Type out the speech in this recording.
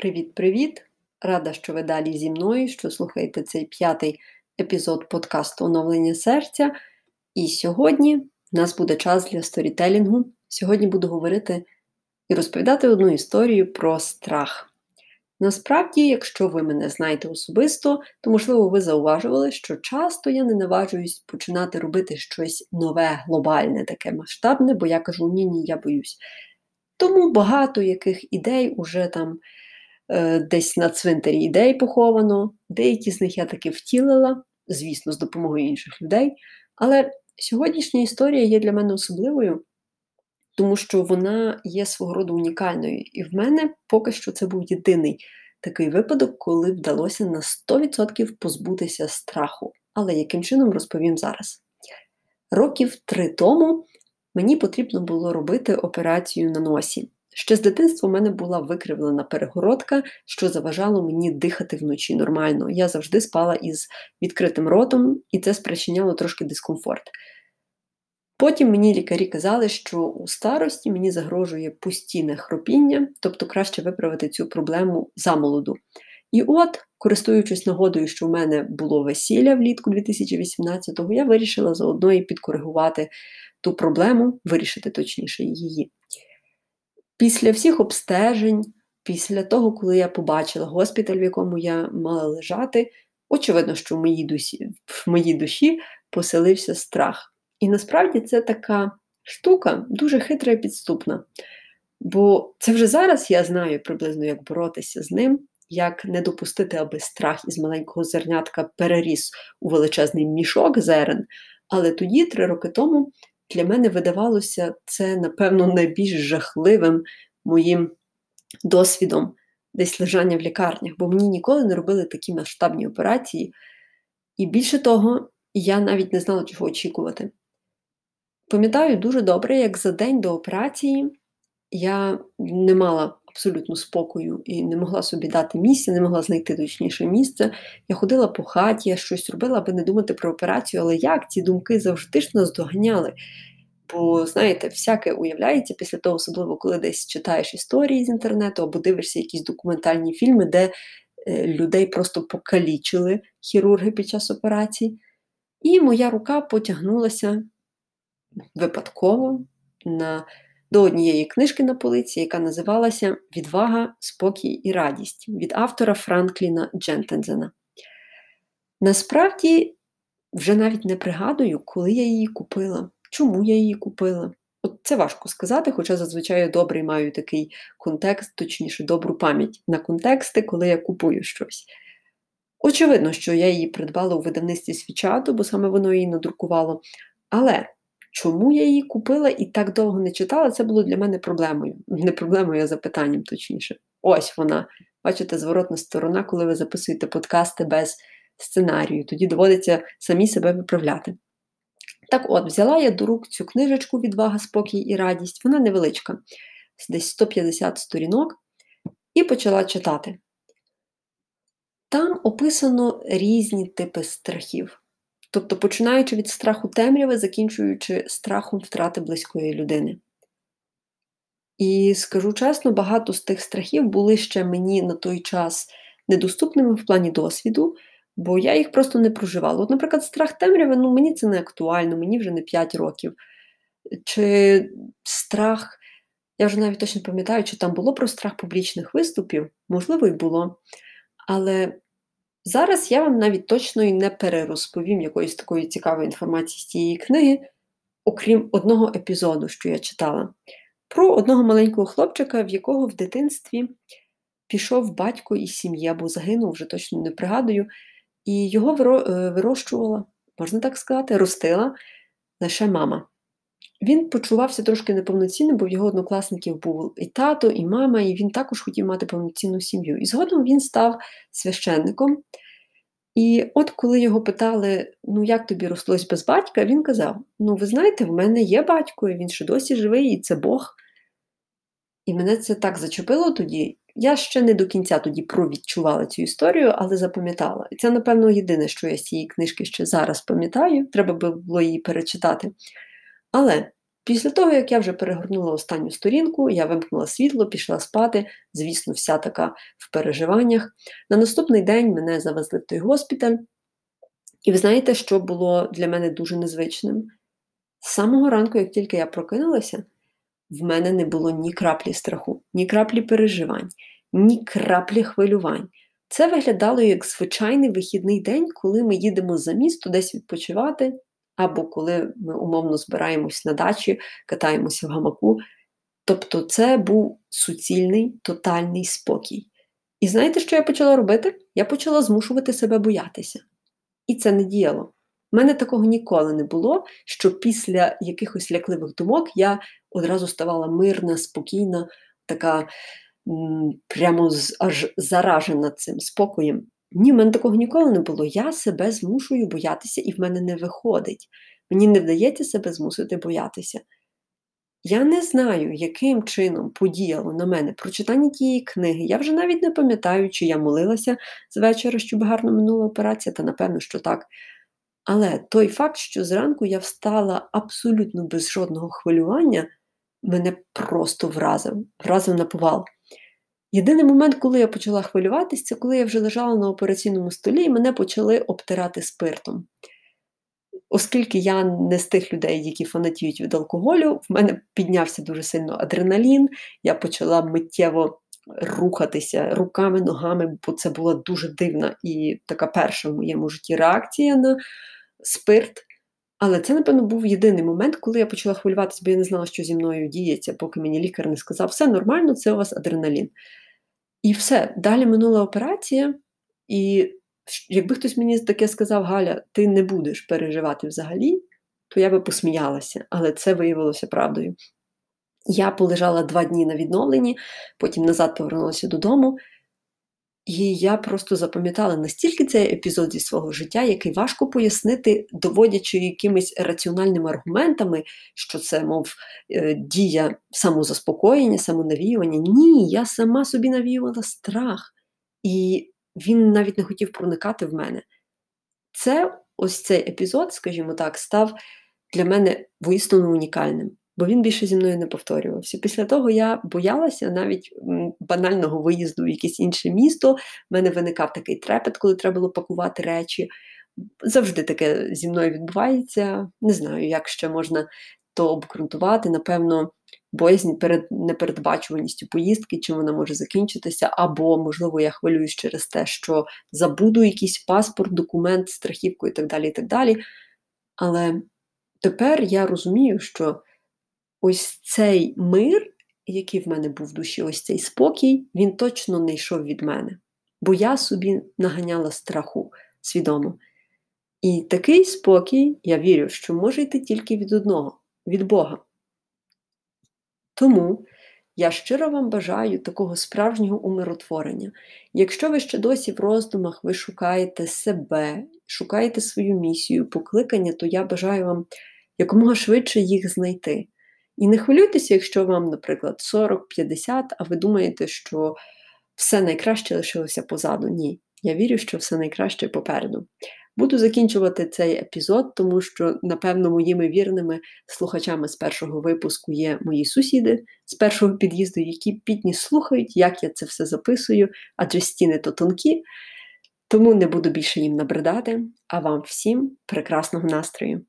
Привіт-привіт! Рада, що ви далі зі мною, що слухаєте цей п'ятий епізод подкасту Оновлення серця. І сьогодні в нас буде час для сторітелінгу. Сьогодні буду говорити і розповідати одну історію про страх. Насправді, якщо ви мене знаєте особисто, то, можливо, ви зауважували, що часто я не наважуюсь починати робити щось нове, глобальне, таке масштабне, бо я кажу, ні-ні, я боюсь. Тому багато яких ідей уже там десь на цвинтарі ідей поховано, деякі з них я таки втілила, звісно, з допомогою інших людей. Але сьогоднішня історія є для мене особливою, тому що вона є свого роду унікальною. І в мене поки що це був єдиний такий випадок, коли вдалося на 100% позбутися страху. Але яким чином розповім зараз. Років три тому мені потрібно було робити операцію на носі. Ще з дитинства в мене була викривлена перегородка, що заважало мені дихати вночі нормально. Я завжди спала із відкритим ротом, і це спричиняло трошки дискомфорт. Потім мені лікарі казали, що у старості мені загрожує постійне хропіння, тобто краще виправити цю проблему замолоду. І от, користуючись нагодою, що в мене було весілля влітку 2018-го, я вирішила заодно і підкоригувати ту проблему, вирішити точніше її. Після всіх обстежень, після того, коли я побачила госпіталь, в якому я мала лежати, очевидно, що в моїй душі, в моїй душі поселився страх. І насправді це така штука дуже хитра і підступна. Бо це вже зараз я знаю приблизно, як боротися з ним, як не допустити, аби страх із маленького зернятка переріс у величезний мішок зерен. Але тоді, три роки тому, для мене видавалося це, напевно, найбільш жахливим моїм досвідом десь лежання в лікарнях, бо мені ніколи не робили такі масштабні операції. І більше того, я навіть не знала, чого очікувати. Пам'ятаю дуже добре, як за день до операції я не мала абсолютно спокою і не могла собі дати місця, не могла знайти точніше місце. Я ходила по хаті, я щось робила, аби не думати про операцію, але як ці думки завжди ж нас доганяли. Бо, знаєте, всяке уявляється після того, особливо, коли десь читаєш історії з інтернету або дивишся якісь документальні фільми, де е, людей просто покалічили хірурги під час операції. І моя рука потягнулася випадково на до однієї книжки на полиці, яка називалася Відвага, спокій і радість від автора Франкліна Джентензена. Насправді, вже навіть не пригадую, коли я її купила, чому я її купила. От Це важко сказати, хоча зазвичай добрий маю такий контекст, точніше, добру пам'ять на контексти, коли я купую щось. Очевидно, що я її придбала у видавництві свічату, бо саме воно її надрукувало. Але Чому я її купила і так довго не читала, це було для мене проблемою. Не проблемою, а запитанням, точніше. Ось вона. Бачите, зворотна сторона, коли ви записуєте подкасти без сценарію. Тоді доводиться самі себе виправляти. Так от, взяла я до рук цю книжечку Відвага, спокій і радість. Вона невеличка, десь 150 сторінок, і почала читати. Там описано різні типи страхів. Тобто починаючи від страху темряви, закінчуючи страхом втрати близької людини. І скажу чесно, багато з тих страхів були ще мені на той час недоступними в плані досвіду, бо я їх просто не проживала. От, наприклад, страх темряви, ну мені це не актуально, мені вже не 5 років. Чи страх, я вже навіть точно пам'ятаю, чи там було про страх публічних виступів, можливо, і було. Але Зараз я вам навіть точно і не перерозповім якоїсь такої цікавої інформації з цієї книги, окрім одного епізоду, що я читала, про одного маленького хлопчика, в якого в дитинстві пішов батько із сім'ї, або загинув, вже точно не пригадую, і його е, вирощувала, можна так сказати, ростила лише мама. Він почувався трошки неповноцінним, бо в його однокласників був і тато, і мама, і він також хотів мати повноцінну сім'ю. І згодом він став священником. І от коли його питали, ну як тобі рослось без батька, він казав: Ну, ви знаєте, в мене є батько, і він ще досі живий, і це Бог. І мене це так зачепило тоді. Я ще не до кінця тоді провідчувала цю історію, але запам'ятала. І це, напевно, єдине, що я з цієї книжки ще зараз пам'ятаю, треба було її перечитати. Але Після того, як я вже перегорнула останню сторінку, я вимкнула світло, пішла спати, звісно, вся така в переживаннях. На наступний день мене завезли в той госпіталь. І ви знаєте, що було для мене дуже незвичним? З самого ранку, як тільки я прокинулася, в мене не було ні краплі страху, ні краплі переживань, ні краплі хвилювань. Це виглядало як звичайний вихідний день, коли ми їдемо за місто десь відпочивати, або коли ми умовно збираємось на дачі, катаємося в гамаку. Тобто це був суцільний, тотальний спокій. І знаєте, що я почала робити? Я почала змушувати себе боятися. І це не діяло. У мене такого ніколи не було, що після якихось лякливих думок я одразу ставала мирна, спокійна, така прямо аж заражена цим спокоєм. Ні, в мене такого ніколи не було. Я себе змушую боятися, і в мене не виходить. Мені не вдається себе змусити боятися. Я не знаю, яким чином подіяло на мене прочитання тієї книги. Я вже навіть не пам'ятаю, чи я молилася з вечора, щоб гарно минула операція, та напевно, що так. Але той факт, що зранку я встала абсолютно без жодного хвилювання, мене просто вразив, вразив на повал. Єдиний момент, коли я почала хвилюватися, це коли я вже лежала на операційному столі і мене почали обтирати спиртом. Оскільки я не з тих людей, які фанатіють від алкоголю, в мене піднявся дуже сильно адреналін, я почала миттєво рухатися руками, ногами, бо це була дуже дивна і така перша в моєму житті реакція на спирт. Але це, напевно, був єдиний момент, коли я почала хвилюватися, бо я не знала, що зі мною діється, поки мені лікар не сказав, все нормально, це у вас адреналін. І все, далі минула операція, і якби хтось мені таке сказав, Галя, ти не будеш переживати взагалі, то я би посміялася, але це виявилося правдою. Я полежала два дні на відновленні, потім назад повернулася додому. І я просто запам'ятала настільки цей епізод зі свого життя, який важко пояснити, доводячи якимись раціональними аргументами, що це, мов, е, дія самозаспокоєння, самонавіювання. Ні, я сама собі навіювала страх, і він навіть не хотів проникати в мене. Це ось цей епізод, скажімо так, став для мене воістину унікальним бо він більше зі мною не повторювався. Після того я боялася навіть банального виїзду в якесь інше місто. В мене виникав такий трепет, коли треба було пакувати речі. Завжди таке зі мною відбувається. Не знаю, як ще можна то обґрунтувати. Напевно, боязнь перед непередбачуваністю поїздки, чим вона може закінчитися, або, можливо, я хвилююсь через те, що забуду якийсь паспорт, документ, страхівку і так далі. і так далі. Але тепер я розумію, що ось цей мир, який в мене був в душі, ось цей спокій, він точно не йшов від мене. Бо я собі наганяла страху свідомо. І такий спокій, я вірю, що може йти тільки від одного, від Бога. Тому я щиро вам бажаю такого справжнього умиротворення. Якщо ви ще досі в роздумах, ви шукаєте себе, шукаєте свою місію, покликання, то я бажаю вам якомога швидше їх знайти. І не хвилюйтеся, якщо вам, наприклад, 40-50, а ви думаєте, що все найкраще лишилося позаду. Ні. Я вірю, що все найкраще попереду. Буду закінчувати цей епізод, тому що, напевно, моїми вірними слухачами з першого випуску є мої сусіди з першого під'їзду, які підні слухають, як я це все записую, адже стіни то тонкі. Тому не буду більше їм набридати, а вам всім прекрасного настрою!